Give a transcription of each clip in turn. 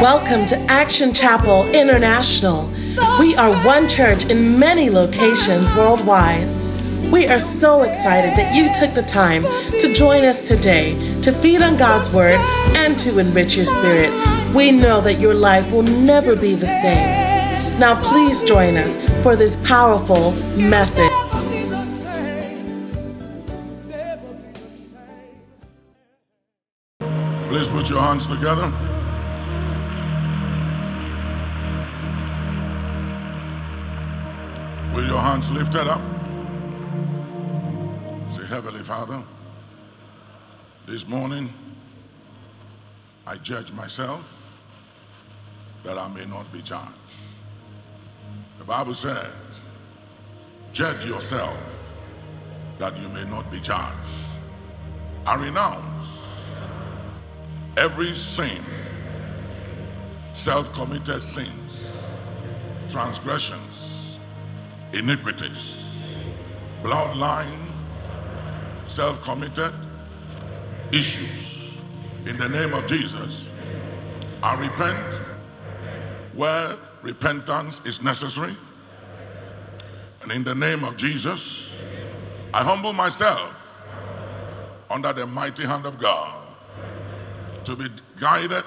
Welcome to Action Chapel International. We are one church in many locations worldwide. We are so excited that you took the time to join us today to feed on God's Word and to enrich your spirit. We know that your life will never be the same. Now, please join us for this powerful message. Please put your hands together. With your hands lifted up. Say, Heavenly Father, this morning I judge myself that I may not be judged. The Bible said, Judge yourself that you may not be judged. I renounce every sin, self committed sins, transgressions, iniquities, bloodline, self committed issues. In the name of Jesus, I repent where repentance is necessary. And in the name of Jesus, I humble myself under the mighty hand of God to be guided,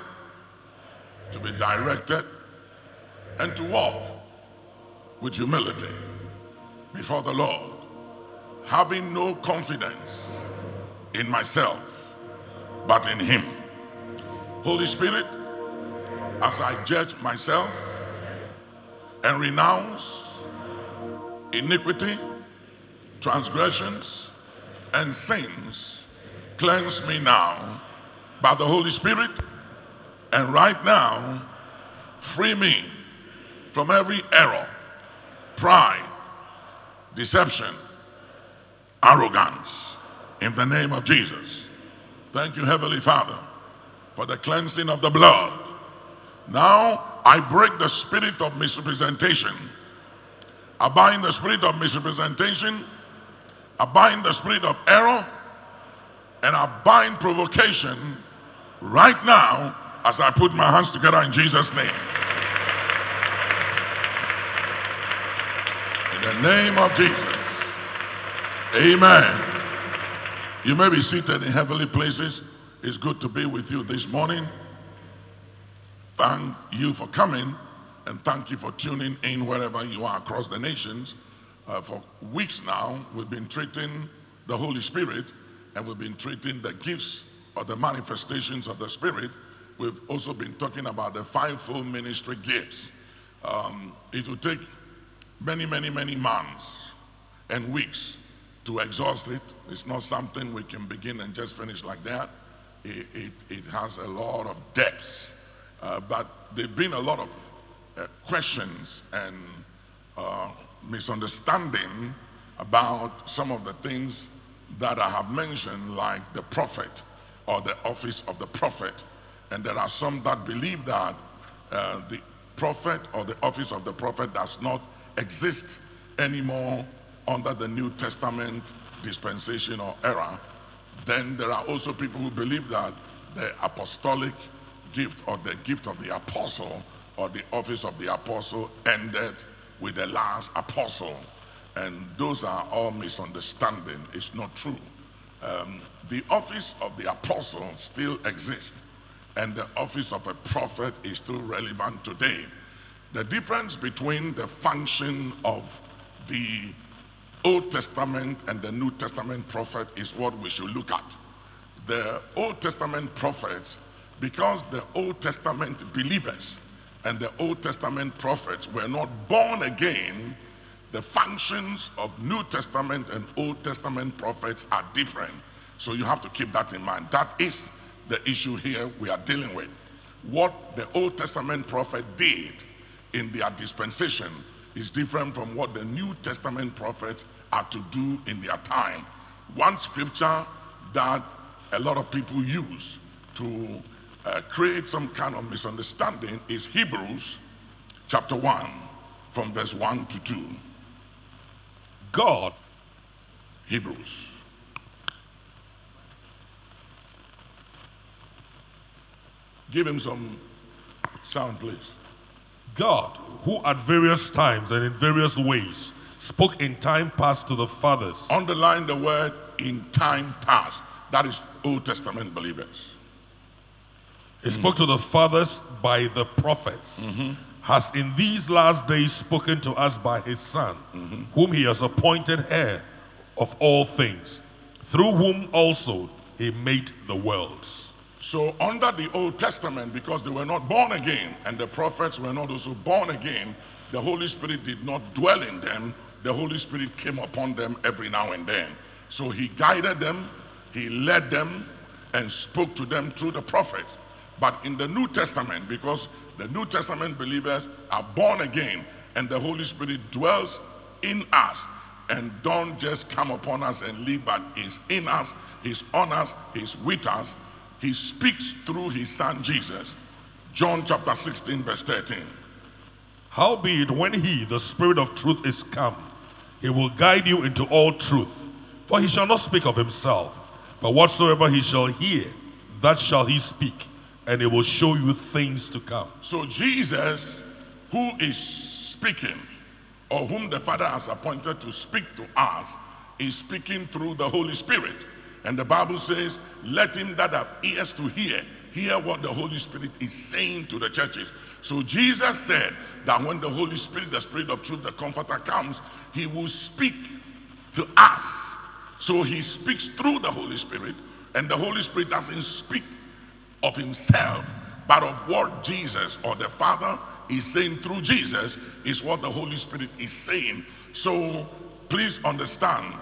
to be directed, and to walk with humility before the Lord, having no confidence in myself, but in Him. Holy Spirit, as I judge myself and renounce iniquity, transgressions, and sins, cleanse me now by the Holy Spirit, and right now, free me from every error, pride, deception, arrogance, in the name of Jesus. Thank you, Heavenly Father, for the cleansing of the blood. Now I break the spirit of misrepresentation. I bind the spirit of misrepresentation. I bind the spirit of error. And I bind provocation right now as I put my hands together in Jesus' name. The name of Jesus. Amen. You may be seated in heavenly places. It's good to be with you this morning. Thank you for coming and thank you for tuning in wherever you are across the nations. Uh, for weeks now, we've been treating the Holy Spirit and we've been treating the gifts or the manifestations of the Spirit. We've also been talking about the fivefold ministry gifts. Um, it will take many, many, many months and weeks to exhaust it. It's not something we can begin and just finish like that. It, it, it has a lot of depths. Uh, but there have been a lot of uh, questions and uh, misunderstanding about some of the things that I have mentioned, like the prophet or the office of the prophet. And there are some that believe that uh, the prophet or the office of the prophet does not exist anymore under the New Testament dispensation or era. Then there are also people who believe that the apostolic gift or the gift of the apostle or the office of the apostle ended with the last apostle. And those are all misunderstanding. It's not true. Um, the office of the apostle still exists, and the office of a prophet is still relevant today. The difference between the function of the Old Testament and the New Testament prophet is what we should look at. The Old Testament prophets, because the Old Testament believers and the Old Testament prophets were not born again, the functions of New Testament and Old Testament prophets are different. So you have to keep that in mind. That is the issue here we are dealing with. What the Old Testament prophet did in their dispensation is different from what the New Testament prophets are to do in their time. One scripture that a lot of people use to uh, create some kind of misunderstanding is Hebrews chapter 1, from verse 1 to 2. God, Hebrews. Give him some Sound, please. God, who at various times and in various ways spoke in time past to the fathers. Underline the word in time past. That is Old Testament believers. He spoke to the fathers by the prophets. Has in these last days spoken to us by his Son, whom he has appointed heir of all things, through whom also he made the worlds. So, under the Old Testament, because they were not born again and the prophets were not also born again, the Holy Spirit did not dwell in them. The Holy Spirit came upon them every now and then. So, He guided them, He led them, and spoke to them through the prophets. But in the New Testament, because the New Testament believers are born again and the Holy Spirit dwells in us and don't just come upon us and leave, but is in us, is on us, is with us. He speaks through his son Jesus. John chapter 16, verse 13. Howbeit, when he, the Spirit of truth, is come, he will guide you into all truth. For he shall not speak of himself, but whatsoever he shall hear, that shall he speak, and he will show you things to come. So Jesus, who is speaking, or whom the Father has appointed to speak to us, is speaking through the Holy Spirit. And the Bible says, Let him that have ears to hear, hear what the Holy Spirit is saying to the churches. So Jesus said that when the Holy Spirit, the Spirit of truth, the Comforter comes, he will speak to us. So he speaks through the Holy Spirit, and the Holy Spirit doesn't speak of himself, but of what Jesus or the Father is saying through Jesus is what the Holy Spirit is saying. So please understand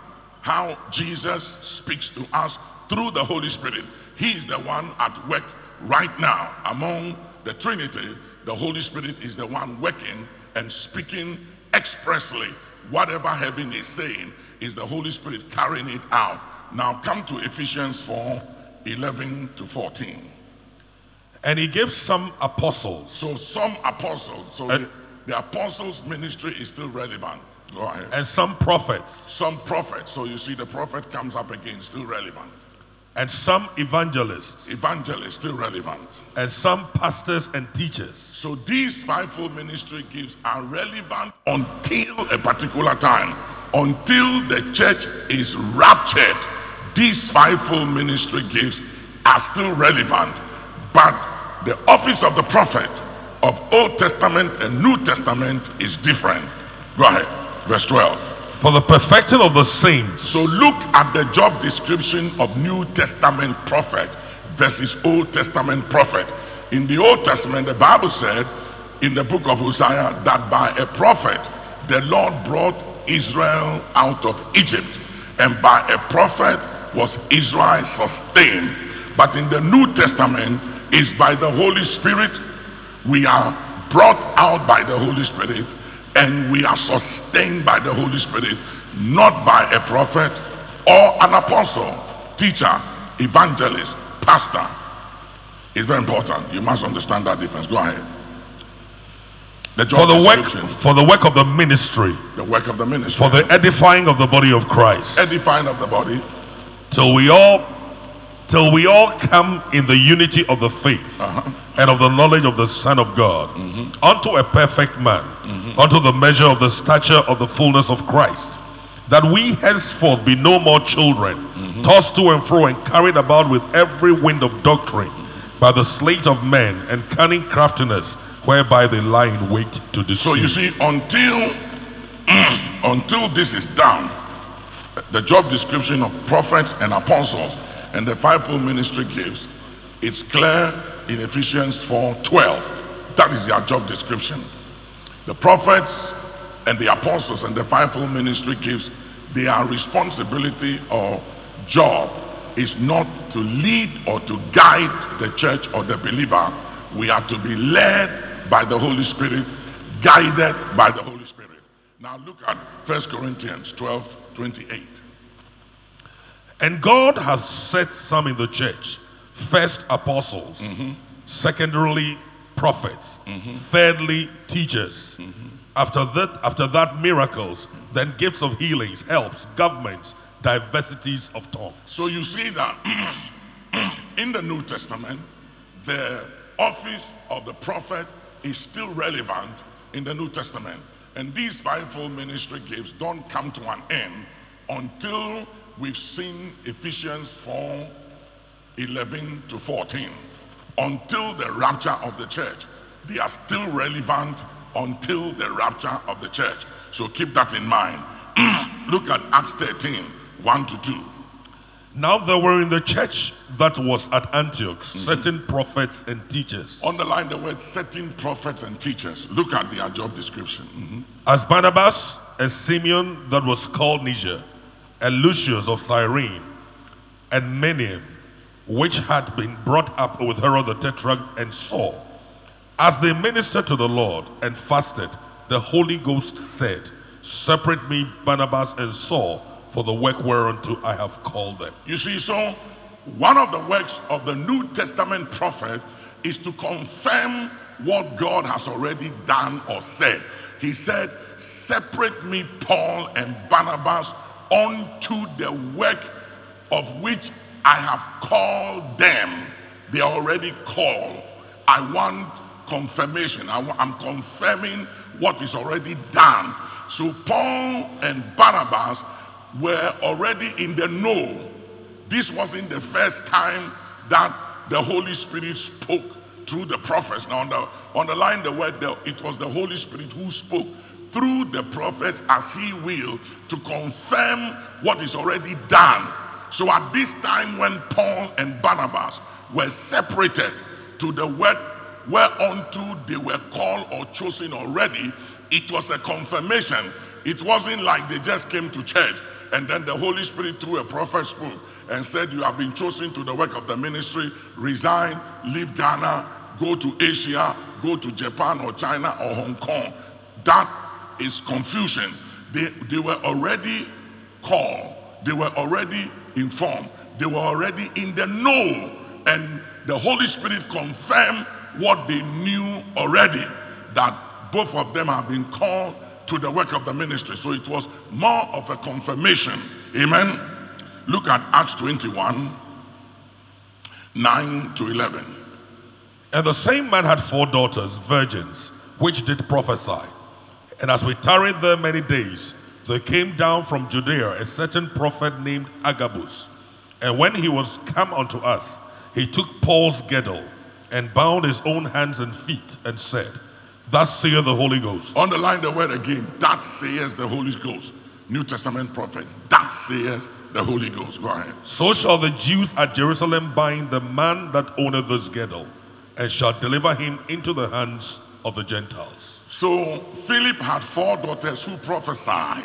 how Jesus speaks to us through the Holy Spirit. He is the one at work right now among the Trinity. The Holy Spirit is the one working and speaking expressly. Whatever heaven is saying is the Holy Spirit carrying it out. Now come to Ephesians 4 11 to 14. And he gives some apostles, So some apostles, so And- the, the apostles' ministry is still relevant. Go ahead. and some prophets, Some prophets, so you see the prophet comes up again, still relevant. and some evangelists, Evangelists, still relevant. and some pastors and teachers. So these fivefold ministry gifts are relevant until a particular time. Until the church is raptured, these fivefold ministry gifts are still relevant. But the office of the prophet of Old Testament and New Testament is different. Go ahead. Verse 12. For the perfecting of the saints, So look at the job description of New Testament prophet versus Old Testament prophet. In the Old Testament, the Bible said in the book of Hosea that by a prophet the Lord brought Israel out of Egypt, and by a prophet was Israel sustained. But in the New Testament, is by the Holy Spirit we are brought out by the Holy Spirit and we are sustained by the Holy Spirit, not by a prophet or an apostle, teacher, evangelist, pastor. It's very important. You must understand that difference. Go ahead. The for the work for the work of the ministry, the work of the ministry, for the edifying of the body of Christ, edifying of the body, till we all till we all come in the unity of the faith uh-huh. and of the knowledge of the Son of God, mm-hmm. unto a perfect man, mm-hmm. unto the measure of the stature of the fullness of Christ, that we henceforth be no more children, mm-hmm. tossed to and fro and carried about with every wind of doctrine, by the sleight of men and cunning craftiness, whereby they lie in wait to deceive. So you see, until until this is done, the job description of prophets and apostles and the fivefold ministry gives, it's clear in Ephesians 4:12. That is their job description. The prophets and the apostles and the fivefold ministry gives, their responsibility or job is not to lead or to guide the church or the believer. We are to be led by the Holy Spirit, guided by the Holy Spirit. Now look at 1 Corinthians 12 28. And God has set some in the church first apostles, secondarily prophets, thirdly teachers. After that, after that, miracles, then gifts of healings, helps, governments, diversities of tongues. So you see that in the New Testament, the office of the prophet is still relevant in the New Testament. And these fivefold ministry gifts don't come to an end until we've seen Ephesians 4 11 to 14. Until the rapture of the church. They are still relevant until the rapture of the church. So keep that in mind. Look at Acts 13 1 to 2. Now there were in the church that was at Antioch certain prophets and teachers. Underline the word certain prophets and teachers. Look at their job description. Mhm. As Barnabas and Simeon that was called Niger, and Lucius of Cyrene, and Manaen, which had been brought up with Herod the Tetrarch and Saul. As they ministered to the Lord and fasted, the Holy Ghost said, Separate me, Barnabas and Saul, for the work whereunto I have called them. You see, so one of the works of the New Testament prophet is to confirm what God has already done or said. He said, Separate me, Paul and Barnabas, unto the work of which I have called them. They are already called. I want confirmation. I I'm confirming what is already done. So Paul and Barnabas were already in the know. This wasn't the first time that the Holy Spirit spoke through the prophets. Now, under, underline the word, the, it was the Holy Spirit who spoke through the prophets as he will to confirm what is already done. So, at this time, when Paul and Barnabas were separated to the work whereunto they were called or chosen already, it was a confirmation. It wasn't like they just came to church and then the Holy Spirit through a prophet spoke and said, You have been chosen to the work of the ministry, resign, leave Ghana, go to Asia, go to Japan or China or Hong Kong. That is confusion. They, they were already called, they were already informed, they were already in the know, and the Holy Spirit confirmed what they knew already that both of them have been called to the work of the ministry. So it was more of a confirmation. Amen. Look at Acts 21 9 to 11. And the same man had four daughters, virgins, which did prophesy. And as we tarried there many days, there came down from Judea a certain prophet named Agabus. And when he was come unto us, he took Paul's girdle and bound his own hands and feet and said, Thus saith the Holy Ghost. Underline the word again. That says the Holy Ghost. New Testament prophets. That says the Holy Ghost. Go ahead. So shall the Jews at Jerusalem bind the man that owneth this girdle, and shall deliver him into the hands of the Gentiles. So Philip had four daughters who prophesied.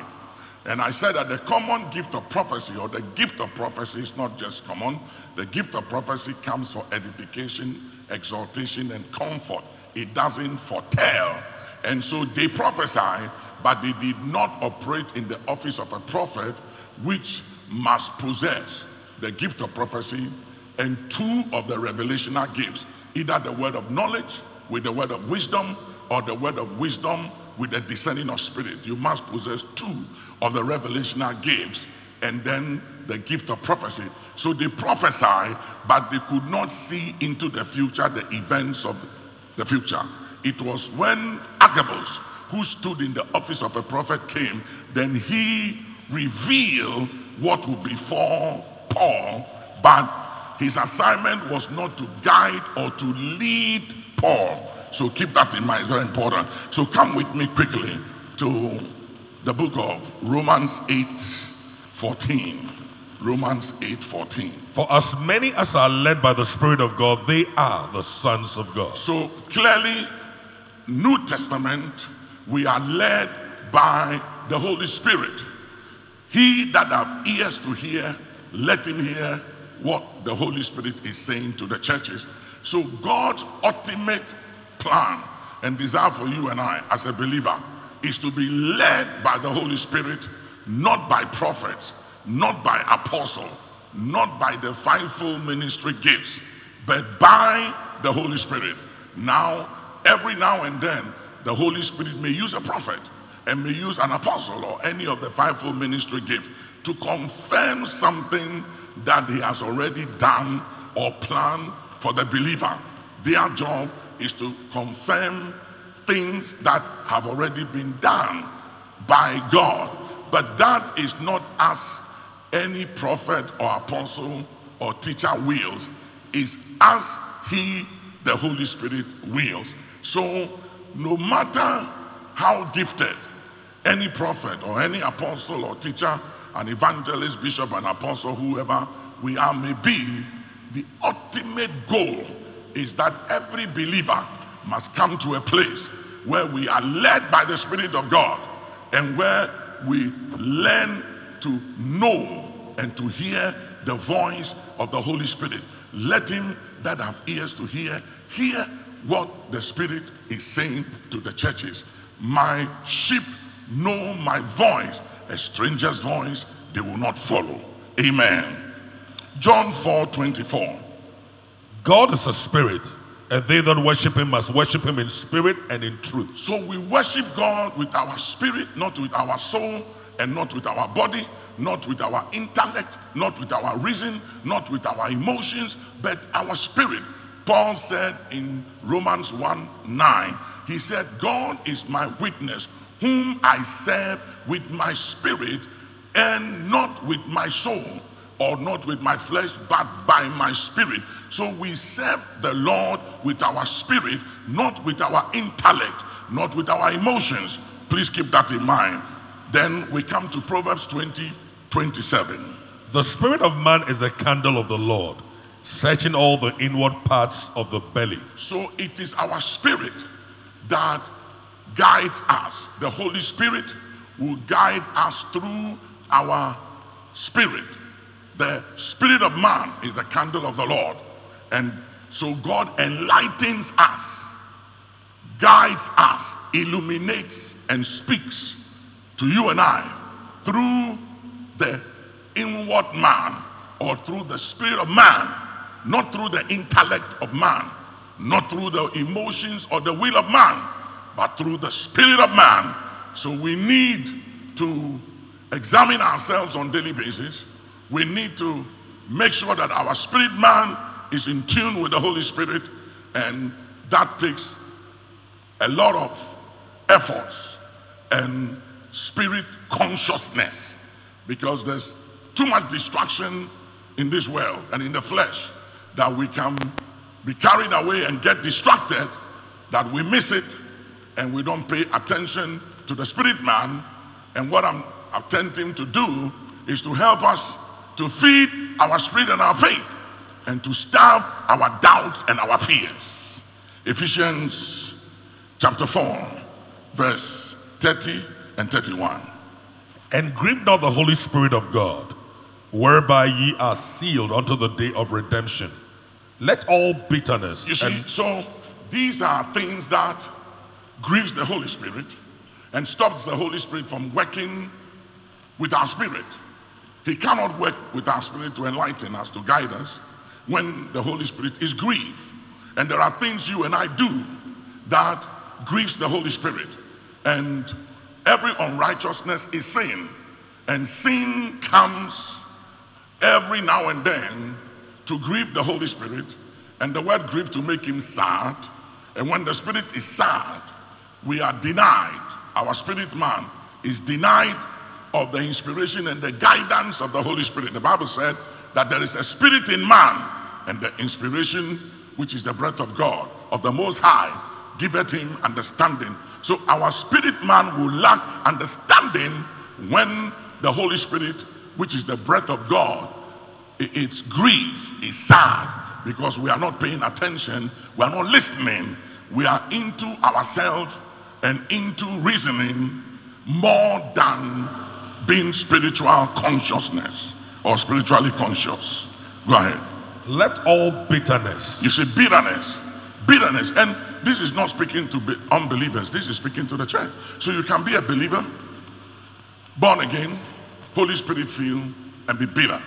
And I said that the common gift of prophecy or the gift of prophecy is not just common. The gift of prophecy comes for edification, exaltation, and comfort. It doesn't foretell. And so they prophesied, but they did not operate in the office of a prophet, which must possess the gift of prophecy and two of the revelational gifts either the word of knowledge with the word of wisdom or the word of wisdom with the discerning of spirit. You must possess two of the revelational gifts and then the gift of prophecy. So they prophesied, but they could not see into the future, the events of the future. It was when Agabus, who stood in the office of a prophet, came, then he revealed what would befall Paul, but his assignment was not to guide or to lead Paul. So keep that in mind, it's very important. So come with me quickly to the book of Romans 8 14. Romans 8 14. For as many as are led by the Spirit of God, they are the sons of God. So clearly, New Testament, we are led by the Holy Spirit. He that have ears to hear, let him hear what the Holy Spirit is saying to the churches. So God's ultimate plan and desire for you and I as a believer is to be led by the Holy Spirit, not by prophets, not by apostle, not by the fivefold ministry gifts, but by the Holy Spirit. Now, every now and then, the Holy Spirit may use a prophet and may use an apostle or any of the fivefold ministry gifts to confirm something that he has already done or planned for the believer. Their job is to confirm things that have already been done by God. But that is not as any prophet or apostle or teacher wills, is as he, the Holy Spirit, wills. So, no matter how gifted any prophet or any apostle or teacher, an evangelist, bishop, an apostle, whoever we are may be, the ultimate goal is that every believer must come to a place where we are led by the Spirit of God and where we learn to know and to hear the voice of the Holy Spirit. Let him that have ears to hear, hear what the Spirit is saying to the churches. My sheep know my voice, a stranger's voice they will not follow. Amen. John 4 24. God is a spirit, and they that worship him must worship him in spirit and in truth. So we worship God with our spirit, not with our soul, and not with our body, not with our intellect, not with our reason, not with our emotions, but our spirit. Paul said in Romans 1 9, he said, God is my witness, whom I serve with my spirit and not with my soul or not with my flesh, but by my spirit. So we serve the Lord with our spirit, not with our intellect, not with our emotions. Please keep that in mind. Then we come to Proverbs 20 27. The spirit of man is a candle of the Lord, searching all the inward parts of the belly. So it is our spirit that guides us. The Holy Spirit will guide us through our spirit. The spirit of man is the candle of the Lord. And so God enlightens us, guides us, illuminates, and speaks to you and I through the inward man or through the spirit of man, not through the intellect of man, not through the emotions or the will of man, but through the spirit of man. So we need to examine ourselves on daily basis. We need to make sure that our spirit man is in tune with the Holy Spirit, and that takes a lot of efforts and spirit consciousness because there's too much distraction in this world and in the flesh that we can be carried away and get distracted that we miss it and we don't pay attention to the spirit man. And what i'm attempting to do is to help us to feed our spirit and our faith and to starve our doubts and our fears ephesians chapter 4 verse 30 and 31 And grieve not the Holy Spirit of God, whereby ye are sealed unto the day of redemption. Let all bitterness You see, and so these are things that grieves the Holy Spirit and stops the Holy Spirit from working with our spirit. He cannot work with our spirit to enlighten us, to guide us, when the Holy Spirit is grieved. And there are things you and I do that grieves the Holy Spirit. And every unrighteousness is sin. And sin comes every now and then to grieve the Holy Spirit, and the word grieve to make him sad. And when the Spirit is sad, we are denied, our spirit man is denied of the inspiration and the guidance of the Holy Spirit. The Bible said that there is a spirit in man, and the inspiration, which is the breath of God, of the Most High, giveth him understanding. So our spirit man will lack understanding when the Holy Spirit, which is the breath of God, it's grief, it's sad because we are not paying attention, we are not listening, we are into ourselves and into reasoning more than being spiritual consciousness or spiritually conscious. Go ahead. let all bitterness You see, bitterness, bitterness, and this is not speaking to be- unbelievers, this is speaking to the church. So you can be a believer, born again, Holy Spirit filled, and be bitter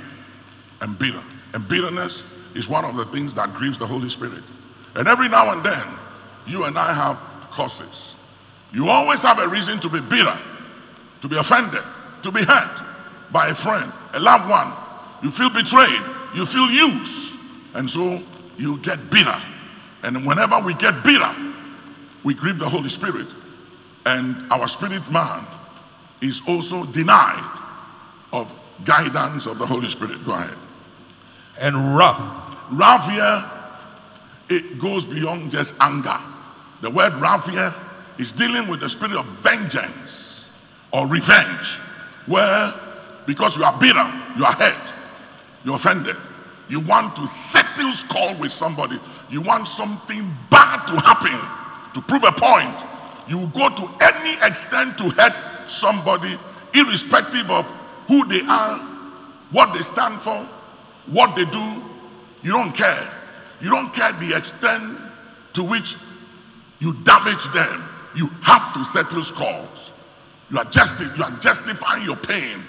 and bitter. And bitterness is one of the things that grieves the Holy Spirit. And every now and then, you and I have causes. You always have a reason to be bitter, to be offended, to be hurt by a friend, a loved one. You feel betrayed, you feel used, and so you get bitter And whenever we get bitter, we grieve the Holy Spirit. And our spirit man is also denied of guidance of the Holy Spirit. Go ahead. And wrath. Wrath here, it goes beyond just anger. The word wrath here is dealing with the spirit of vengeance or revenge, where because you are bitter, you are hurt, you're offended, you want to settle score with somebody, you want something bad to happen to prove a point, you go to any extent to hurt somebody, irrespective of who they are, what they stand for, what they do. You don't care. You don't care the extent to which you damage them. You have to settle scores. You are, justi- you are justifying your pain.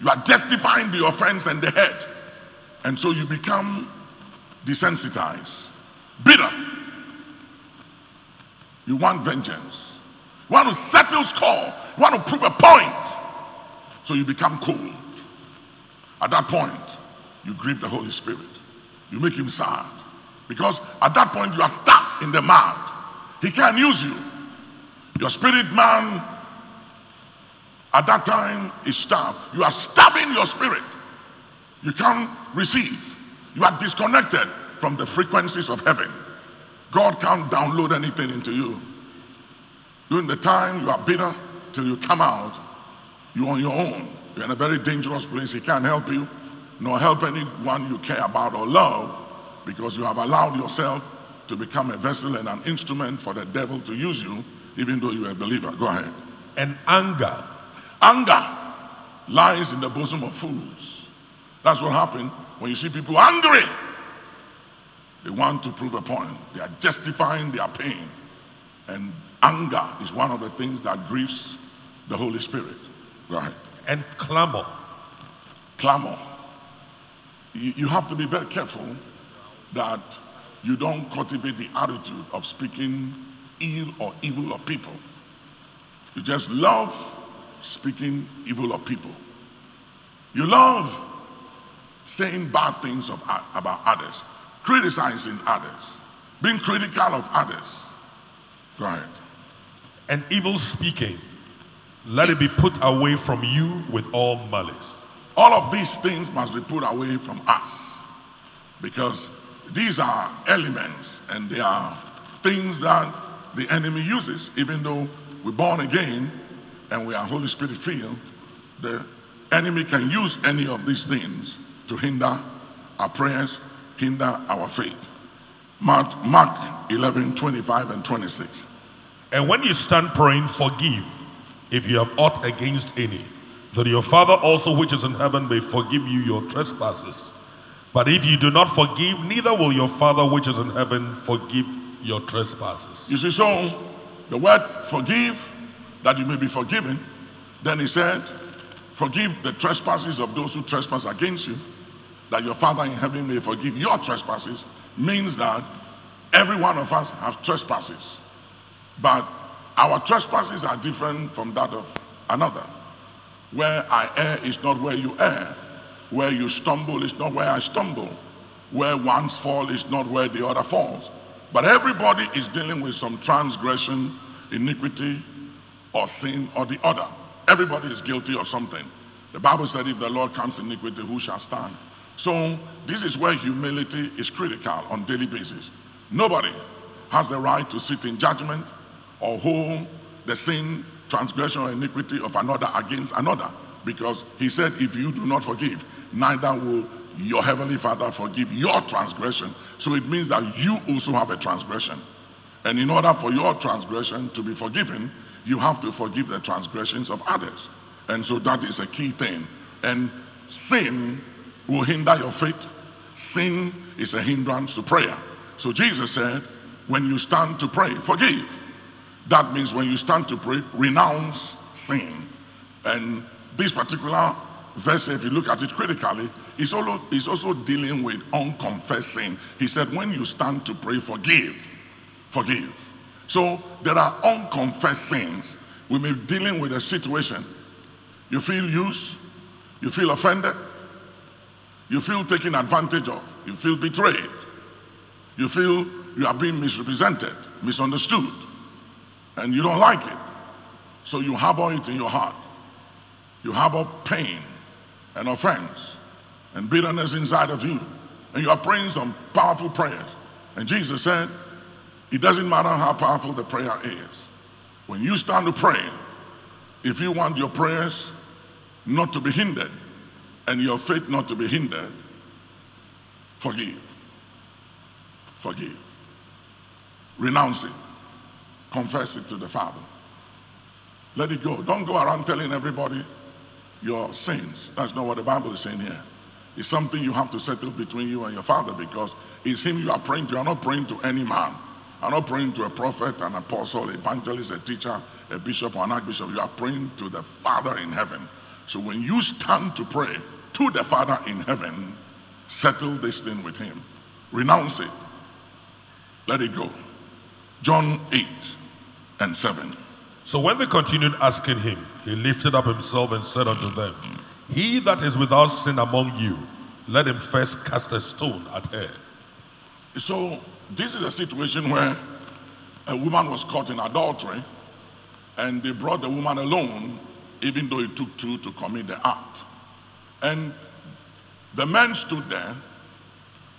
You are justifying the offense and the hurt. And so you become desensitized, bitter. You want vengeance. You want to settle score. You want to prove a point. So you become cold. At that point, you grieve the Holy Spirit. You make him sad. Because at that point, you are stuck in the mud. He can't use you. Your spirit man at that time is starved. You are starving your spirit. You can't receive. You are disconnected from the frequencies of heaven. God can't download anything into you. During the time you are bitter till you come out, you're on your own. You're in a very dangerous place. He can't help you, nor help anyone you care about or love, because you have allowed yourself to become a vessel and an instrument for the devil to use you, even though you're a believer. Go ahead. And anger. Anger lies in the bosom of fools. That's what happened when you see people angry. They want to prove a point. They are justifying their pain. And anger is one of the things that grieves the Holy Spirit. Right. And clamor. Clamor. You, you have to be very careful that you don't cultivate the attitude of speaking ill or evil of people. You just love speaking evil of people. You love saying bad things of, about others, criticizing others, being critical of others. Go ahead. And evil speaking. Let it be put away from you with all malice. All of these things must be put away from us because these are elements and they are things that the enemy uses, even though we're born again and we are Holy Spirit filled. The enemy can use any of these things to hinder our prayers, hinder our faith. Mark, Mark 11, 25 and 26. And when you stand praying, forgive if you have aught against any, that your Father also which is in heaven may forgive you your trespasses. But if you do not forgive, neither will your Father which is in heaven forgive your trespasses. You see, so the word forgive, that you may be forgiven, then he said, Forgive the trespasses of those who trespass against you, that your Father in heaven may forgive your trespasses, means that every one of us have trespasses. But our trespasses are different from that of another. Where I err is not where you err. Where you stumble is not where I stumble. Where one's fall is not where the other falls. But everybody is dealing with some transgression, iniquity, or sin or the other. Everybody is guilty of something. The Bible said, if the Lord counts iniquity, who shall stand? So, this is where humility is critical on daily basis. Nobody has the right to sit in judgment or hold the sin, transgression, or iniquity of another against another. Because he said, if you do not forgive, neither will your heavenly Father forgive your transgression. So it means that you also have a transgression. And in order for your transgression to be forgiven, you have to forgive the transgressions of others. And so that is a key thing. And sin will hinder your faith. Sin is a hindrance to prayer. So Jesus said, when you stand to pray, forgive. That means when you stand to pray, renounce sin. And this particular verse, if you look at it critically, is also, dealing with unconfessed sin. He said, when you stand to pray, forgive. Forgive. So there are unconfessed sins. We may be dealing with a situation. You feel used, you feel offended, you feel taken advantage of, you feel betrayed, you feel you are being misrepresented, misunderstood, and you don't like it. So you harbor it in your heart. You harbor pain and offense and bitterness inside of you. And you are praying some powerful prayers. And Jesus said, it doesn't matter how powerful the prayer is. When you stand to pray, if you want your prayers not to be hindered and your faith not to be hindered, forgive. Forgive. Renounce it. Confess it to the Father. Let it go. Don't go around telling everybody your sins. That's not what the Bible is saying here. It's something you have to settle between you and your Father because it's Him you are praying to. You're not praying to any man. You're not praying to a prophet, an apostle, evangelist, a teacher, a bishop, or an archbishop. You are praying to the Father in heaven. So when you stand to pray to the Father in heaven, settle this thing with Him. Renounce it. Let it go. John 8 and 7. So when they continued asking him, he lifted up himself and said unto them, He that is without sin among you, let him first cast a stone at her. So this is a situation where a woman was caught in adultery and they brought the woman alone, even though it took two to commit the act. And the men stood there.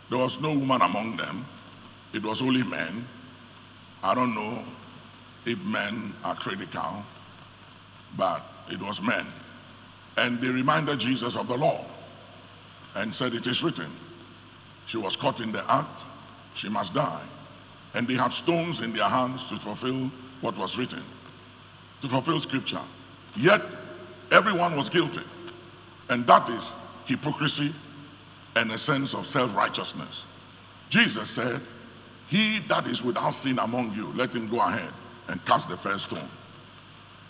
There was no woman among them. It was only men. I don't know if men are critical, but it was men. And they reminded Jesus of the law and said, It is written. She was caught in the act, she must die. And they had stones in their hands to fulfill what was written, to fulfill scripture. Yet everyone was guilty. And that is hypocrisy and a sense of self righteousness. Jesus said, He that is without sin among you, let him go ahead and cast the first stone.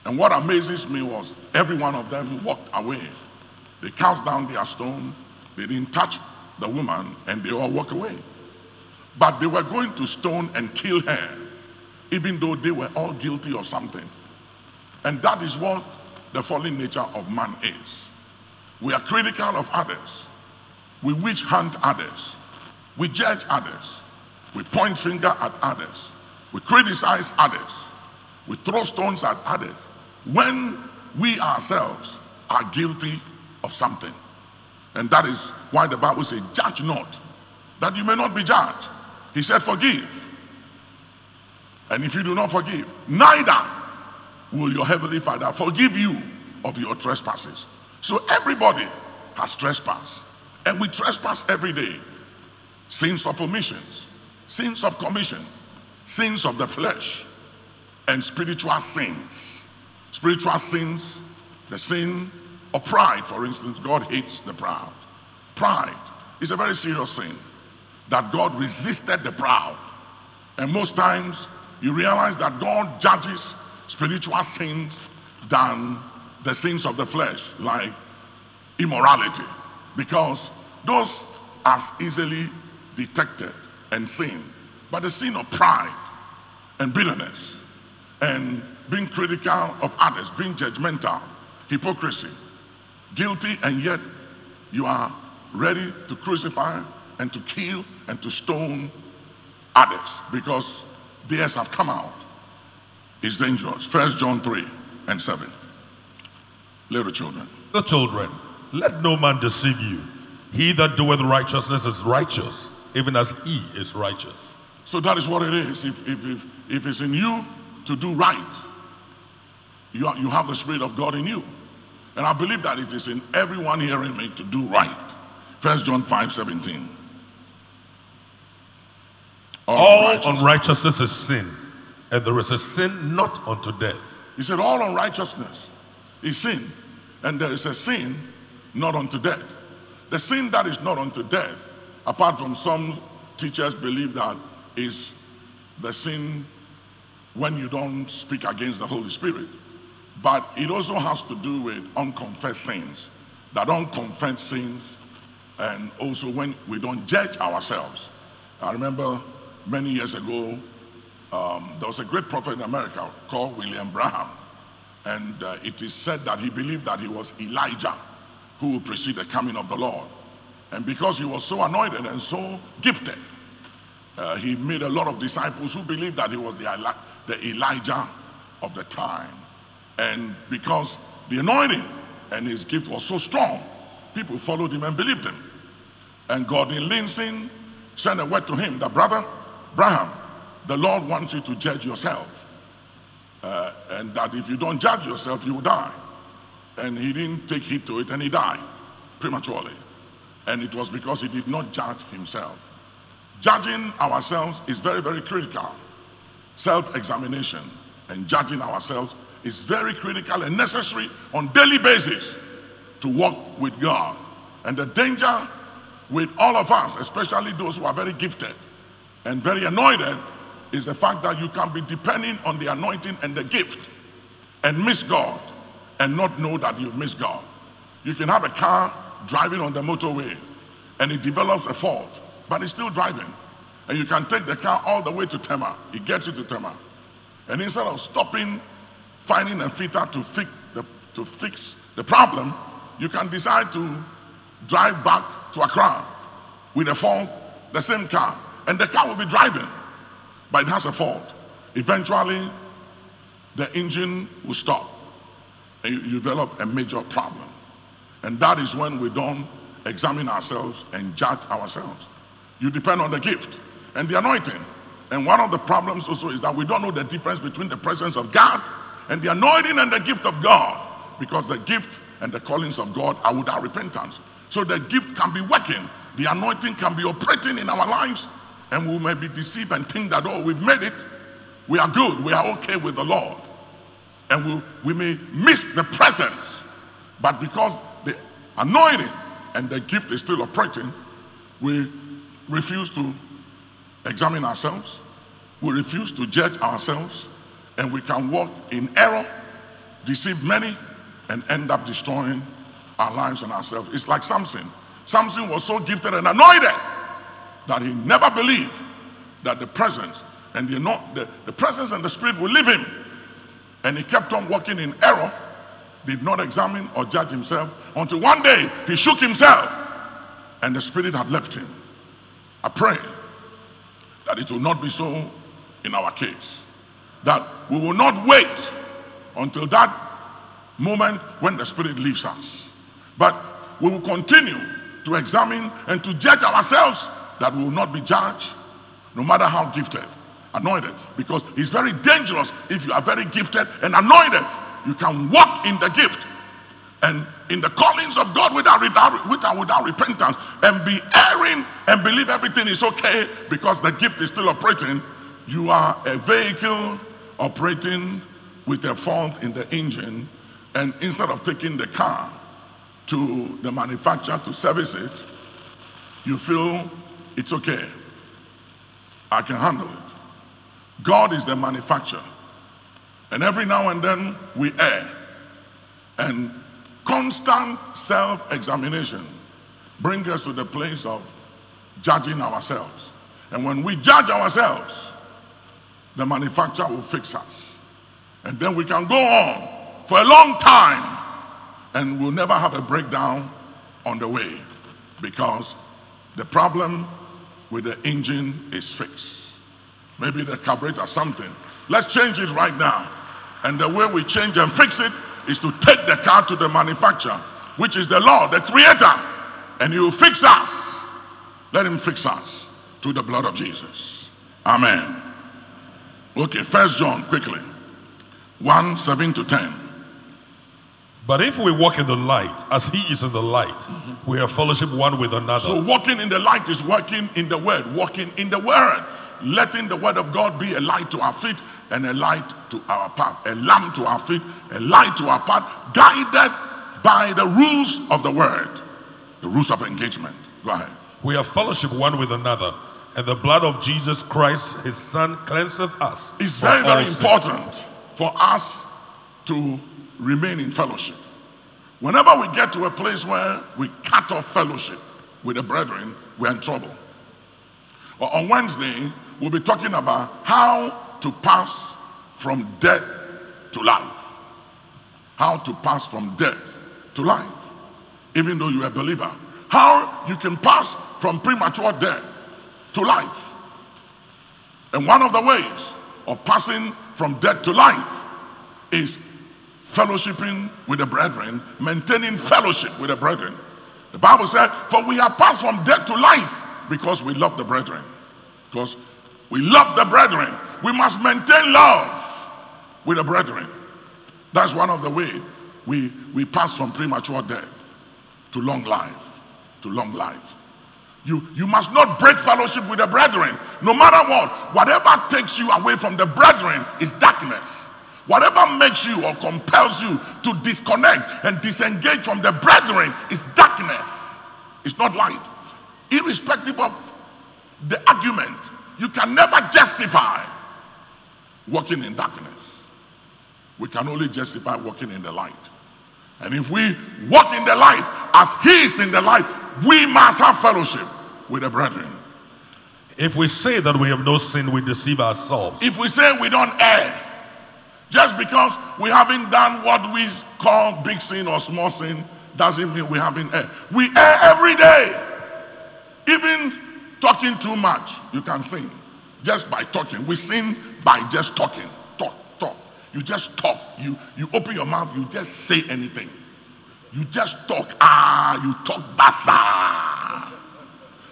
And what amazes me was every one of them walked away. They cast down their stone, they didn't touch the woman, and they all walked away. But they were going to stone and kill her, even though they were all guilty of something. And that is what the fallen nature of man is. We are critical of others. We witch hunt others. We judge others. We point finger at others. We criticize others. We throw stones at others when we ourselves are guilty of something. And that is why the Bible says, Judge not, that you may not be judged. He said, Forgive. And if you do not forgive, neither will your heavenly Father forgive you of your trespasses. So everybody has trespassed. And we trespass every day. Sins of omissions, sins of commission, sins of the flesh, and spiritual sins. Spiritual sins, the sin of pride, for instance, God hates the proud. Pride is a very serious sin that God resisted the proud. And most times you realize that God judges spiritual sins than the sins of the flesh, like immorality, because those are easily detected and seen. But the sin of pride and bitterness and being critical of others, being judgmental, hypocrisy, guilty, and yet you are ready to crucify and to kill and to stone others because theirs have come out. It's dangerous. First John 3 and 7. Little children. The children, let no man deceive you. He that doeth righteousness is righteous, even as he is righteous. So that is what it is. If, if, if, if it's in you to do right, you, are, you have the Spirit of God in you. And I believe that it is in everyone hearing me to do right. First John 5 17. All, all unrighteousness. unrighteousness is sin, and there is a sin not unto death. He said, All unrighteousness is sin, and there is a sin not unto death. The sin that is not unto death, apart from some teachers believe that is the sin when you don't speak against the Holy Spirit. But it also has to do with unconfessed sins, that unconfessed sins, and also when we don't judge ourselves. I remember many years ago, um, there was a great prophet in America called William Branham, and uh, it is said that he believed that he was Elijah who would precede the coming of the Lord. And because he was so anointed and so gifted, uh, he made a lot of disciples who believed that he was the, Eli- the Elijah of the time. And because the anointing and his gift was so strong, people followed him and believed him. And Gordon Lindsay sent a word to him that, brother, Branham, the Lord wants you to judge yourself. Uh, and that if you don't judge yourself, you will die. And he didn't take heed to it and he died prematurely. And it was because he did not judge himself. Judging ourselves is very, very critical. Self examination and judging ourselves is very critical and necessary on daily basis to walk with God. And the danger with all of us, especially those who are very gifted and very anointed, is the fact that you can be depending on the anointing and the gift and miss God and not know that you've missed God. You can have a car driving on the motorway and it develops a fault, but it's still driving. And you can take the car all the way to Tema. It gets you to Tema. And instead of stopping, finding a fitter to fix the, to fix the problem, you can decide to drive back to Accra with a fault, the same car. And the car will be driving, but it has a fault. Eventually, the engine will stop and you develop a major problem. And that is when we don't examine ourselves and judge ourselves. You depend on the gift and the anointing. And one of the problems also is that we don't know the difference between the presence of God and the anointing and the gift of God because the gift and the callings of God are without repentance. So the gift can be working, the anointing can be operating in our lives, and we may be deceived and think that, oh, we've made it, we are good, we are okay with the Lord. And we, we may miss the presence, but because the anointing and the gift is still operating, we refuse to examine ourselves, we refuse to judge ourselves, and we can walk in error, deceive many, and end up destroying our lives and ourselves. It's like Samson. Samson was so gifted and anointed that he never believed that the presence and the, the, the presence and the spirit will leave him. And he kept on walking in error, did not examine or judge himself until one day he shook himself and the spirit had left him. I pray that it will not be so in our case. That we will not wait until that moment when the spirit leaves us. But we will continue to examine and to judge ourselves that will not be judged, no matter how gifted, anointed. Because it's very dangerous if you are very gifted and anointed. You can walk in the gift and in the callings of God without, without, without, without repentance and be erring and believe everything is okay because the gift is still operating. You are a vehicle operating with a fault in the engine, and instead of taking the car to the manufacturer to service it, you feel it's okay. I can handle it. God is the manufacturer. And every now and then we err. And constant self examination brings us to the place of judging ourselves. And when we judge ourselves, the manufacturer will fix us. And then we can go on for a long time and we'll never have a breakdown on the way because the problem with the engine is fixed. Maybe the carburetor, something. Let's change it right now. And the way we change and fix it is to take the car to the manufacturer, which is the Lord, the Creator, and He will fix us. Let Him fix us to the blood of Jesus. Amen. Okay, First John, quickly. 1 7 to 10. But if we walk in the light, as He is in the light, mm-hmm. we have fellowship one with another. So, walking in the light is walking in the Word, walking in the Word, letting the Word of God be a light to our feet and a light to our path, a lamp to our feet, a light to our path, guided by the rules of the Word, the rules of engagement. Go ahead. We have fellowship one with another, and the blood of Jesus Christ, His Son, cleanseth us. It's very, very important for us to remain in fellowship. Whenever we get to a place where we cut off fellowship with the brethren, we're in trouble. Well, on Wednesday, we'll be talking about how to pass from death to life. How to pass from death to life, even though you're a believer. How you can pass from premature death to life. And one of the ways of passing from death to life is fellowshipping with the brethren, maintaining fellowship with the brethren. The Bible said, For we have passed from death to life because we love the brethren. Because we love the brethren. We must maintain love with the brethren. That's one of the way we, we pass from premature death to long life. To long life. You, you must not break fellowship with the brethren. No matter what, whatever takes you away from the brethren is darkness. Whatever makes you or compels you to disconnect and disengage from the brethren is darkness. It's not light. Irrespective of the argument, you can never justify walking in darkness. We can only justify walking in the light. And if we walk in the light as He is in the light, we must have fellowship with the brethren. If we say that we have no sin, we deceive ourselves. If we say we don't err, just because we haven't done what we call big sin or small sin, doesn't mean we haven't erred. We err every day. Even talking too much, you can sin just by talking. We sin by just talking. Talk, talk. You just talk. You you open your mouth, you just say anything. You just talk. Ah, you talk basa.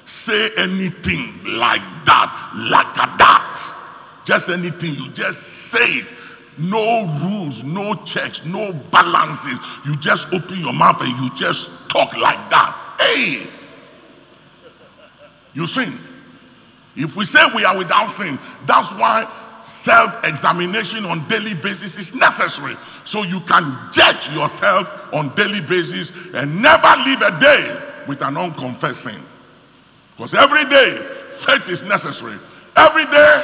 Say anything like that, like a that. Just anything. You just say it. No rules, no checks, no balances. You just open your mouth and you just talk like that. Hey, you sin. If we say we are without sin, that's why self examination on daily basis is necessary so you can judge yourself on daily basis and never live a day with an unconfessed sin because every day faith is necessary every day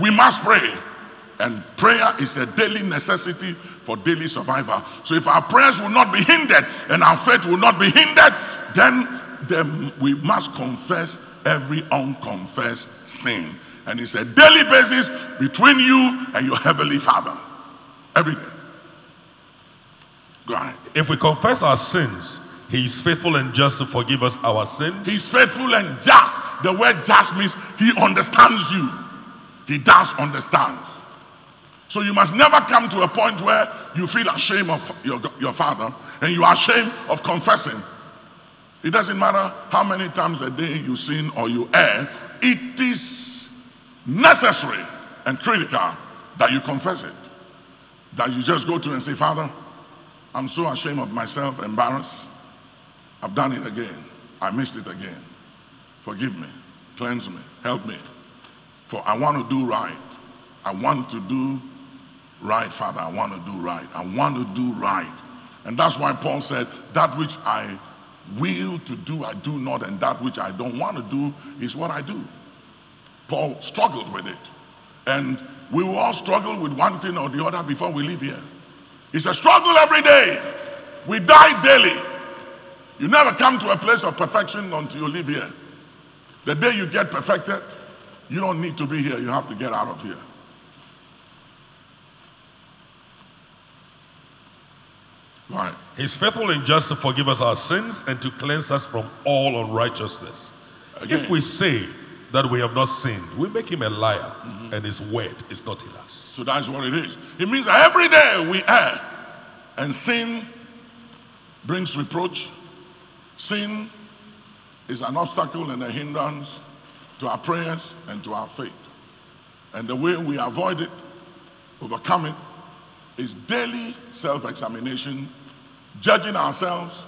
we must pray and prayer is a daily necessity for daily survival so if our prayers will not be hindered and our faith will not be hindered then, then we must confess every unconfessed sin and it's a daily basis between you and your heavenly Father. Every day. Go ahead. If we confess our sins, He is faithful and just to forgive us our sins. He's faithful and just. The word just means He understands you. He does understand. So you must never come to a point where you feel ashamed of your, your father and you are ashamed of confessing. It doesn't matter how many times a day you sin or you err, it is necessary and critical that you confess it. That you just go to and say, Father, I'm so ashamed of myself, embarrassed. I've done it again. I missed it again. Forgive me, cleanse me, help me. For I want to do right. I want to do right, Father. I want to do right. I want to do right. And that's why Paul said, That which I will to do, I do not, and that which I don't want to do is what I do. Paul struggled with it. And we will all struggle with one thing or the other before we leave here. It's a struggle every day. We die daily. You never come to a place of perfection until you leave here. The day you get perfected, you don't need to be here. You have to get out of here. Right. He's faithful and just to forgive us our sins and to cleanse us from all unrighteousness. Again. If we say that we have not sinned, we make him a liar, mm-hmm. and his word is not in us. So that's what it is. It means that every day we err, and sin brings reproach. Sin is an obstacle and a hindrance to our prayers and to our faith. And the way we avoid it, overcome it, is daily self examination, judging ourselves,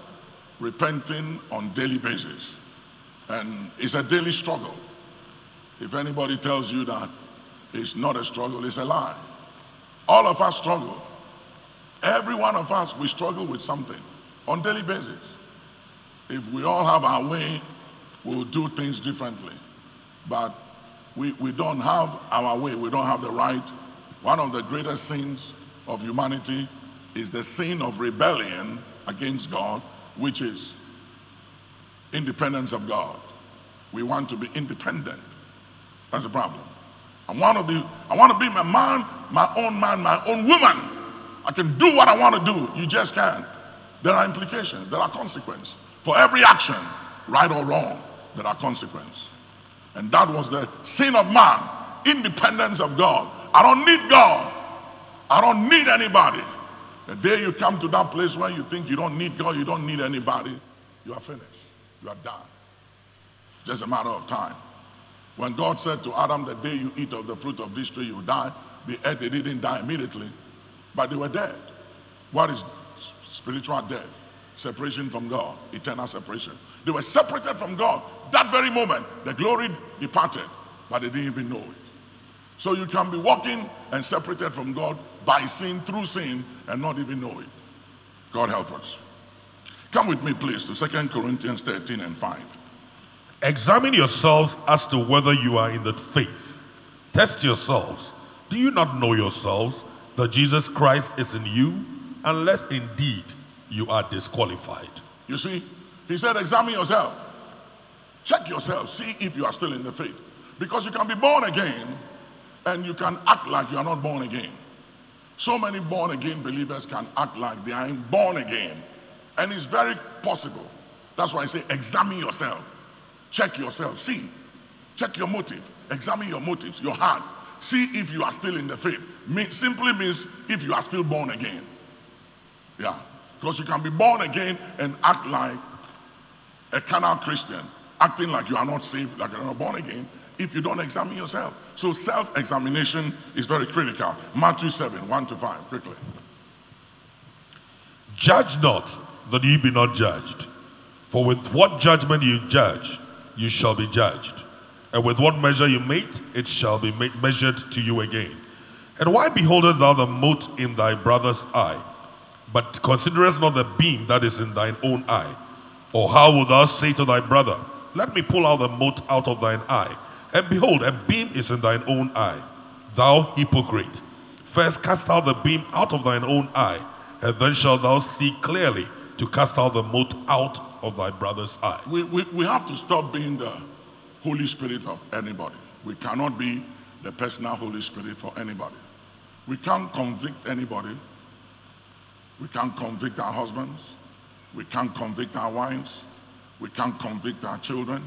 repenting on daily basis. And it's a daily struggle. If anybody tells you that it's not a struggle, it's a lie. All of us struggle. Every one of us, we struggle with something on daily basis. If we all have our way, we'll do things differently. But we, we don't have our way, we don't have the right. One of the greatest sins of humanity is the sin of rebellion against God, which is independence of God. We want to be independent. That's the problem. I want to be, I want to be my man, my own man, my own woman. I can do what I want to do. You just can't. There are implications, there are consequences. For every action, right or wrong, there are consequences. And that was the sin of man independence of God. I don't need God. I don't need anybody. The day you come to that place where you think you don't need God, you don't need anybody, you are finished. You are done. Just a matter of time. When God said to Adam, the day you eat of the fruit of this tree, you die, they ate, they didn't die immediately, but they were dead. What is spiritual death? Separation from God, eternal separation. They were separated from God. That very moment, the glory departed, but they didn't even know it. So you can be walking and separated from God by sin, through sin, and not even know it. God help us. Come with me, please, to 2 Corinthians 13 and 5. Examine yourselves as to whether you are in the faith. Test yourselves. Do you not know yourselves that Jesus Christ is in you, unless indeed you are disqualified? You see, he said, examine yourself. Check yourself. See if you are still in the faith. Because you can be born again and you can act like you are not born again. So many born again believers can act like they are born again. And it's very possible. That's why I say, examine yourself. Check yourself. See. Check your motive. Examine your motives, your heart. See if you are still in the faith. Simply means if you are still born again. Yeah. Because you can be born again and act like a carnal Christian, acting like you are not saved, like you are not born again, if you don't examine yourself. So self examination is very critical. Matthew 7 1 to 5, quickly. Judge not that ye be not judged. For with what judgment you judge, you shall be judged. And with what measure you mete, it shall be measured to you again. And why beholdest thou the mote in thy brother's eye, but considerest not the beam that is in thine own eye? Or how wilt thou say to thy brother, Let me pull out the mote out of thine eye? And behold, a beam is in thine own eye. Thou hypocrite, first cast out the beam out of thine own eye, and then shalt thou see clearly to cast out the mote out of thy brother's eye. We, we, we have to stop being the Holy Spirit of anybody. We cannot be the personal Holy Spirit for anybody. We can't convict anybody. We can't convict our husbands. We can't convict our wives. We can't convict our children,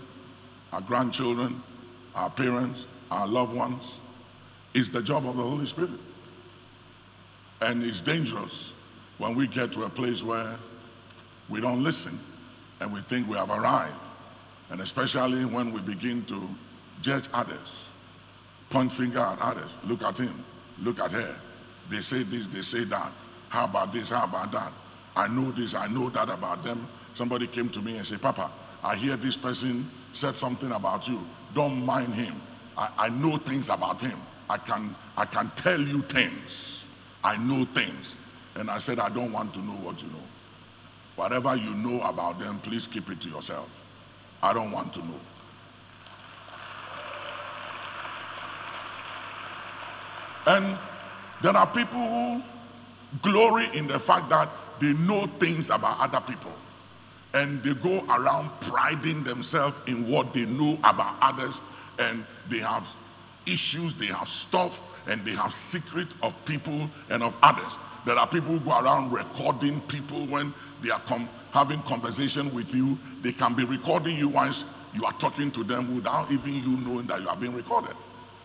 our grandchildren, our parents, our loved ones. It's the job of the Holy Spirit. And it's dangerous when we get to a place where we don't listen and we think we have arrived. And especially when we begin to judge others, point finger at others. Look at him, look at her. They say this, they say that. How about this, how about that? I know this, I know that about them. Somebody came to me and said, Papa, I hear this person said something about you. Don't mind him. I, I know things about him. I can, I can tell you things. I know things. And I said, I don't want to know what you know. Whatever you know about them, please keep it to yourself. I don't want to know. And there are people who glory in the fact that they know things about other people. And they go around priding themselves in what they know about others. And they have issues, they have stuff, and they have secret of people and of others. There are people who go around recording people when they are com- having conversation with you. They can be recording you once you are talking to them without even you knowing that you are being recorded.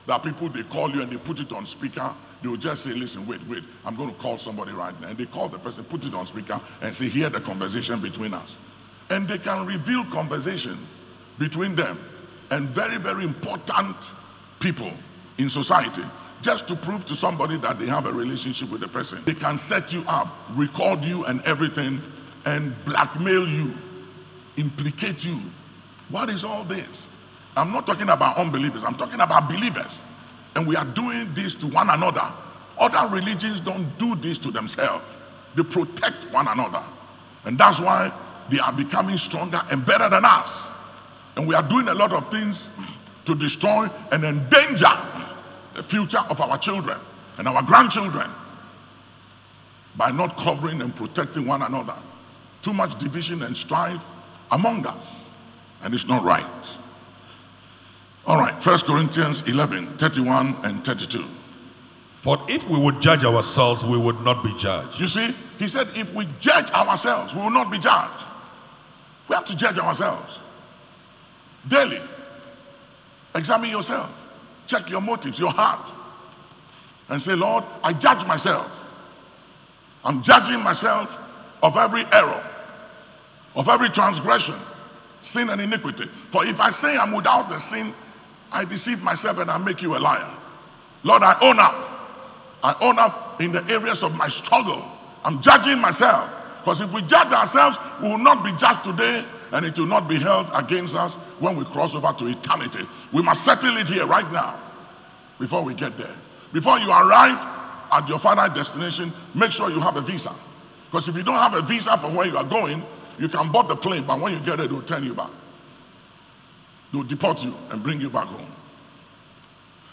There are people they call you and they put it on speaker. They will just say, "Listen, wait, wait. I'm going to call somebody right now." And they call the person, put it on speaker, and say, "Hear the conversation between us." And they can reveal conversation between them and very, very important people in society just to prove to somebody that they have a relationship with the person. They can set you up, record you and everything, and blackmail you, implicate you. What is all this? I'm not talking about unbelievers, I'm talking about believers. And we are doing this to one another. Other religions don't do this to themselves, they protect one another. And that's why they are becoming stronger and better than us. And we are doing a lot of things to destroy and endanger the future of our children and our grandchildren by not covering and protecting one another. Too much division and strife among us, and it's not right. All right, 1 Corinthians 11 31 and 32. For if we would judge ourselves, we would not be judged. You see, he said, if we judge ourselves, we will not be judged. We have to judge ourselves daily. Examine yourself. check your motives, your heart, and say, Lord, I judge myself. I'm judging myself of every error, of every transgression, sin and iniquity. For if I say I'm without the sin, I deceive myself and I make you a liar. Lord, I own up. I own up in the areas of my struggle. I'm judging myself. Because if we judge ourselves, we will not be judged today and it will not be held against us when we cross over to eternity. We must settle it here right now before we get there. Before you arrive at your final destination, make sure you have a visa. Because if you don't have a visa for where you are going, you can board the plane, but when you get there, they'll turn you back. They'll deport you and bring you back home.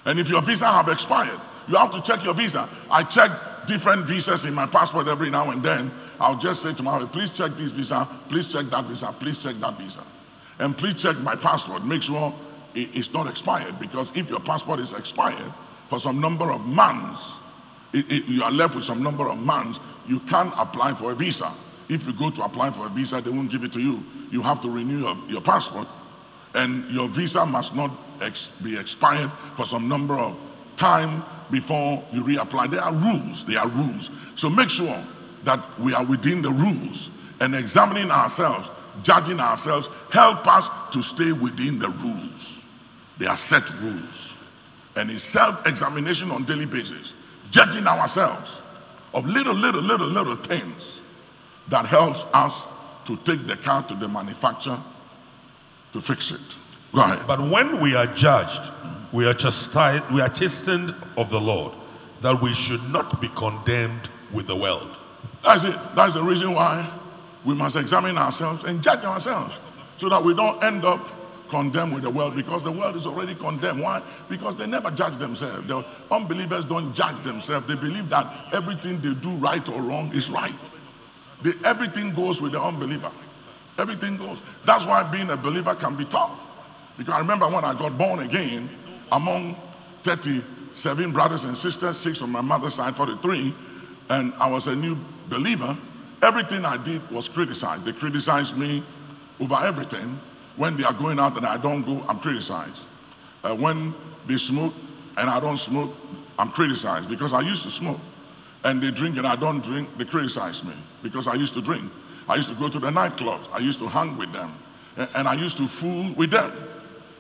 And if your visa have expired, you have to check your visa. I check different visas in my passport every now and then. I'll just say to my wife, please check this visa, please check that visa, please check that visa. And please check my passport. Make sure it's not expired because if your passport is expired for some number of months, it, it, you are left with some number of months, you can't apply for a visa. If you go to apply for a visa, they won't give it to you. You have to renew your, your passport, and your visa must not ex- be expired for some number of time before you reapply. There are rules. There are rules. So make sure that we are within the rules and examining ourselves, judging ourselves, help us to stay within the rules. They are set rules. And it's self-examination on daily basis judging ourselves of little, little, little, little things that helps us to take the car to the manufacturer to fix it. Go ahead. But when we are judged, we are chastised, we are chastened of the Lord, that we should not be condemned with the world. That's it. That's the reason why we must examine ourselves and judge ourselves so that we don't end up condemned with the world because the world is already condemned. Why? Because they never judge themselves. The unbelievers don't judge themselves. They believe that everything they do, right or wrong, is right. They, everything goes with the unbeliever. Everything goes. That's why being a believer can be tough. Because I remember when I got born again, among 37 brothers and sisters, six on my mother's side, 43, and I was a new believer, everything I did was criticized. They criticized me over everything. When they are going out and I don't go, I'm criticized. Uh, when they smoke and I don't smoke, I'm criticized because I used to smoke. And they drink and I don't drink, they criticize me because I used to drink. I used to go to the nightclubs. I used to hang with them. And, I used to fool with them.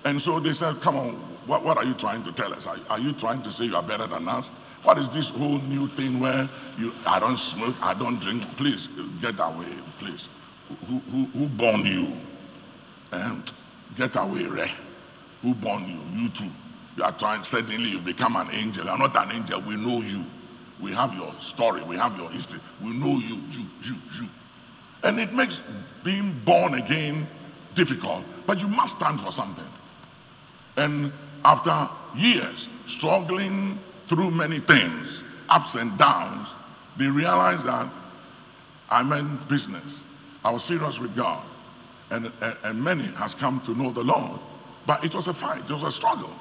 And so they said, Come on, what, what are you trying to tell us? Are, are you trying to say you are better than us? What is this whole new thing where you I don't smoke, I don't drink? Please get away, please. Who, who, who born you? Um, get away, Ray. Who born you? You too. You are trying, suddenly you become an angel. You are not an angel. We know you. We have your story. We have your history. We know you, you, you, you. And it makes being born again difficult. But you must stand for something. And after years struggling through many things, ups and downs, they realized that I meant business. I was serious with God and, and, and many has come to know the Lord. But it was a fight, it was a struggle.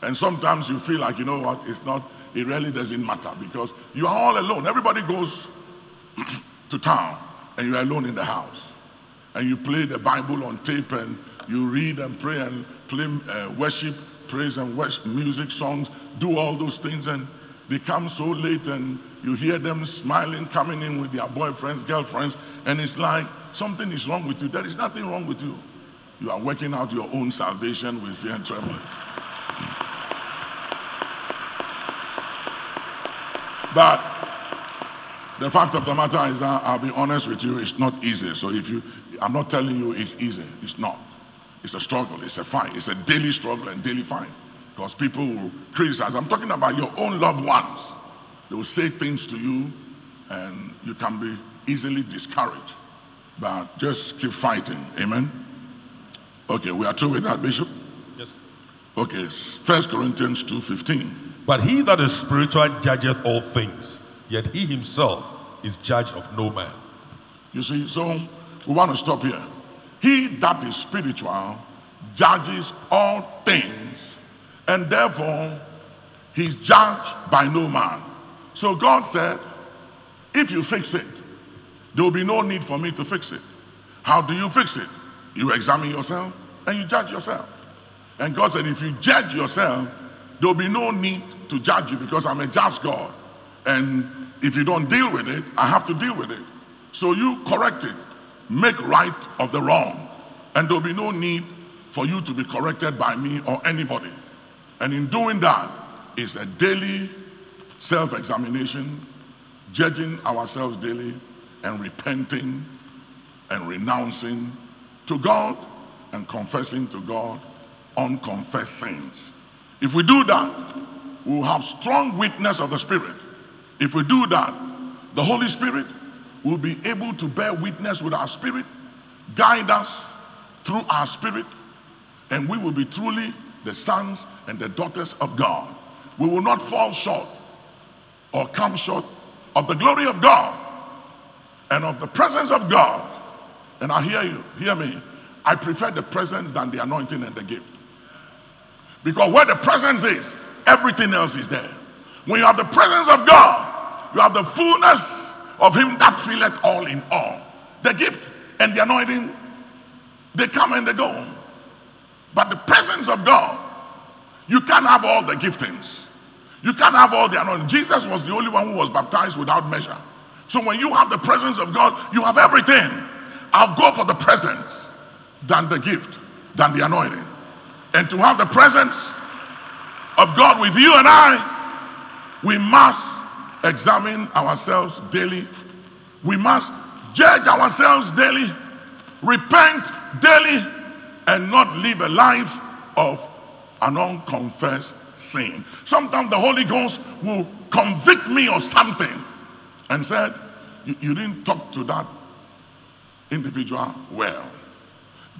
And sometimes you feel like, you know what, it's not, it really doesn't matter because you are all alone. Everybody goes to town and you're alone in the house. And you play the Bible on tape and you read and pray and play uh, worship, praise and worship, music, songs, do all those things. And they come so late and you hear them smiling, coming in with their boyfriends, girlfriends. And it's like, something is wrong with you. There is nothing wrong with you. You are working out your own salvation with fear and trembling. But the fact of the matter is that I'll be honest with you, it's not easy. So if you, I'm not telling you it's easy. It's not. It's a struggle. It's a fight. It's a daily struggle and daily fight. Because people will criticize. I'm talking about your own loved ones. They will say things to you, and you can be easily discouraged. But just keep fighting. Amen. Okay, we are through with that, Bishop. Yes. Okay, First Corinthians 2:15. But he that is spiritual judgeth all things, yet he himself is judge of no man. You see, so we want to stop here. He that is spiritual judges all things, and therefore he's judged by no man. So God said, if you fix it, there will be no need for me to fix it. How do you fix it? You examine yourself and you judge yourself. And God said, if you judge yourself, there'll be no need to judge you because I'm a just God. And if you don't deal with it, I have to deal with it. So you correct it, make right of the wrong, and there'll be no need for you to be corrected by me or anybody. And in doing that is a daily self examination, judging ourselves daily, and repenting and renouncing to God and confessing to God unconfessed sins. If we do that, we'll have strong witness of the Spirit. If we do that, the Holy Spirit will be able to bear witness with our spirit, guide us through our spirit, and we will be truly the sons and the daughters of God. We will not fall short or come short of the glory of God and of the presence of God. And I hear you, hear me. I prefer the presence than the anointing and the gift. Because where the presence is, everything else is there. When you have the presence of God, you have the fullness of Him that filleth all in all. The gift and the anointing, they come and they go. But the presence of God, you can't have all the giftings. You can't have all the anointing. Jesus was the only one who was baptized without measure. So when you have the presence of God, you have everything. I'll go for the presence than the gift, than the anointing. And to have the presence of God with you and I, we must examine ourselves daily. We must judge ourselves daily, repent daily, and not live a life of an unconfessed sin. Sometimes the Holy Ghost will convict me of something and said, you, didn't talk to that individual well.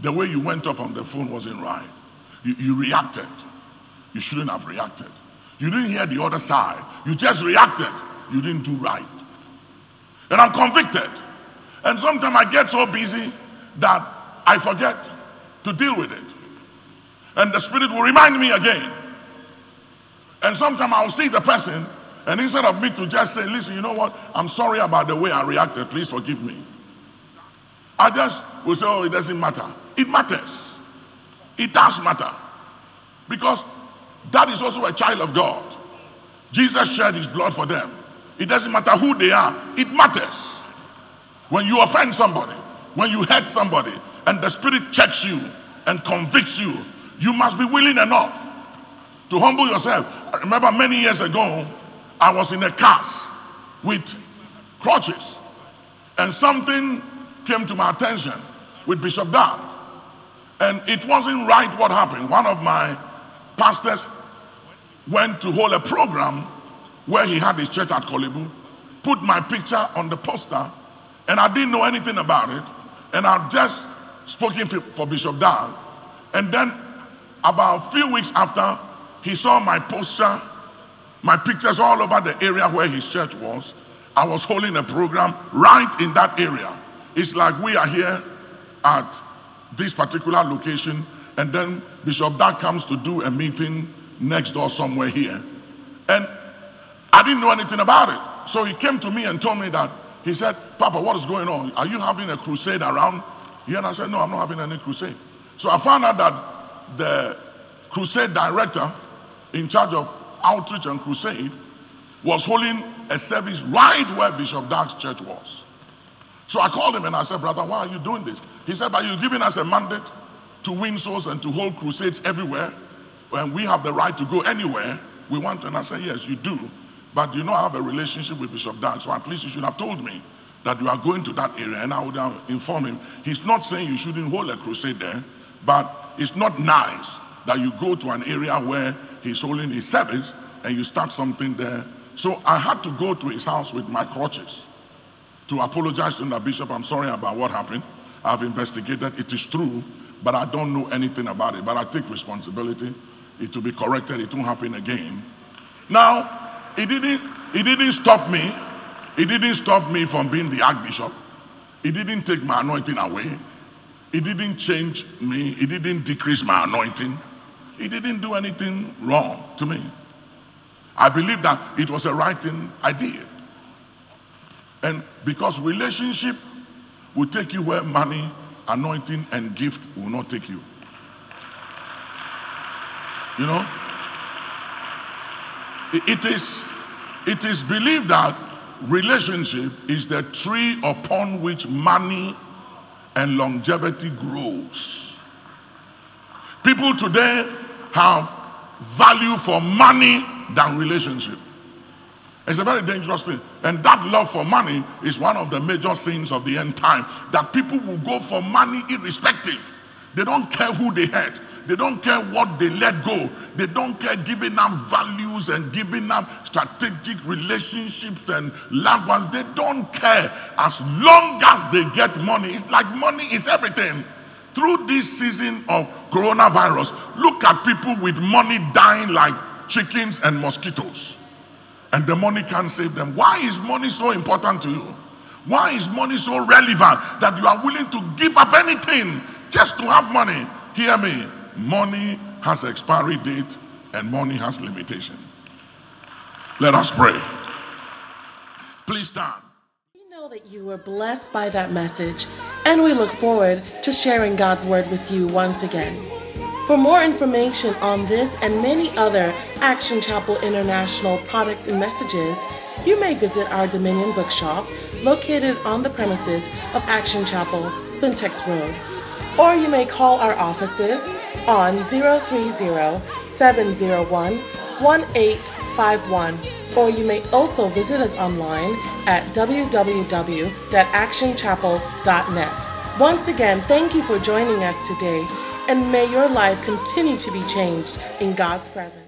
The way you went off on the phone wasn't right. You, you reacted. You shouldn't have reacted. You didn't hear the other side. You just reacted. You didn't do right. And I'm convicted. And sometimes I get so busy that I forget to deal with it. And the Spirit will remind me again. And sometimes I'll see the person, and instead of me to just say, Listen, you know what? I'm sorry about the way I reacted. Please forgive me. I just will say, Oh, it doesn't matter. It matters. It does matter. Because that is also a child of God. Jesus shed his blood for them. It doesn't matter who they are, it matters. When you offend somebody, when you hurt somebody, and the Spirit checks you and convicts you, you must be willing enough to humble yourself. I remember many years ago, I was in a cast with crutches, and something came to my attention with Bishop Dag. And it wasn't right what happened. One of my pastors went to hold a program where he had his church at Korle Bu, put my picture on the poster, and I didn't know anything about it. And I just spoken for Bishop Dag. And then about a few weeks after, he saw my poster, my pictures all over the area where his church was. I was holding a program right in that area. It's like we are here at this particular location, and then Bishop Dag comes to do a meeting next door somewhere here. And I didn't know anything about it. So he came to me and told me that, he said, Papa, what is going on? Are you having a crusade around here? And I said, No, I'm not having any crusade. So I found out that the crusade director in charge of outreach and crusade was holding a service right where Bishop Dag's church was. So I called him and I said, Brother, why are you doing this? He said, But you're giving us a mandate to win souls and to hold crusades everywhere. And we have the right to go anywhere we want. And I said, Yes, you do. But you know, I have a relationship with Bishop Dag, so at least you should have told me that you are going to that area, and I would have informed him. He's not saying you shouldn't hold a crusade there, but it's not nice that you go to an area where he's holding his service and you start something there. So I had to go to his house with my crutches to apologize to the bishop. I'm sorry about what happened. I've investigated. It is true, but I don't know anything about it. But I take responsibility. It will be corrected. It won't happen again. Now, it didn't, it didn't stop me. It didn't stop me from being the archbishop. It didn't take my anointing away. It didn't change me. It didn't decrease my anointing. It didn't do anything wrong to me. I believe that it was a right thing I did. And because relationship will take you where money, anointing, and gift will not take you. You know? It is, it is believed that relationship is the tree upon which money and longevity grows. People today have value for money than relationship. It's a very dangerous thing. And that love for money is one of the major sins of the end time. That people will go for money irrespective. They don't care who they hurt. They don't care what they let go. They don't care giving up values and giving up strategic relationships and loved ones. They don't care as long as they get money. It's like money is everything. Through this season of coronavirus, look at people with money dying like chickens and mosquitoes. And the money can't save them. Why is money so important to you? Why is money so relevant that you are willing to give up anything just to have money? Hear me. Money has expiry date and money has limitation. Let us pray. Please stand. We know that you were blessed by that message, and we look forward to sharing God's word with you once again. For more information on this and many other Action Chapel International products and messages, you may visit our Dominion Bookshop located on the premises of Action Chapel, Spintex Road. Or you may call our offices on 030-701-1851 or you may also visit us online at www.actionchapel.net. Once again, thank you for joining us today and may your life continue to be changed in God's presence.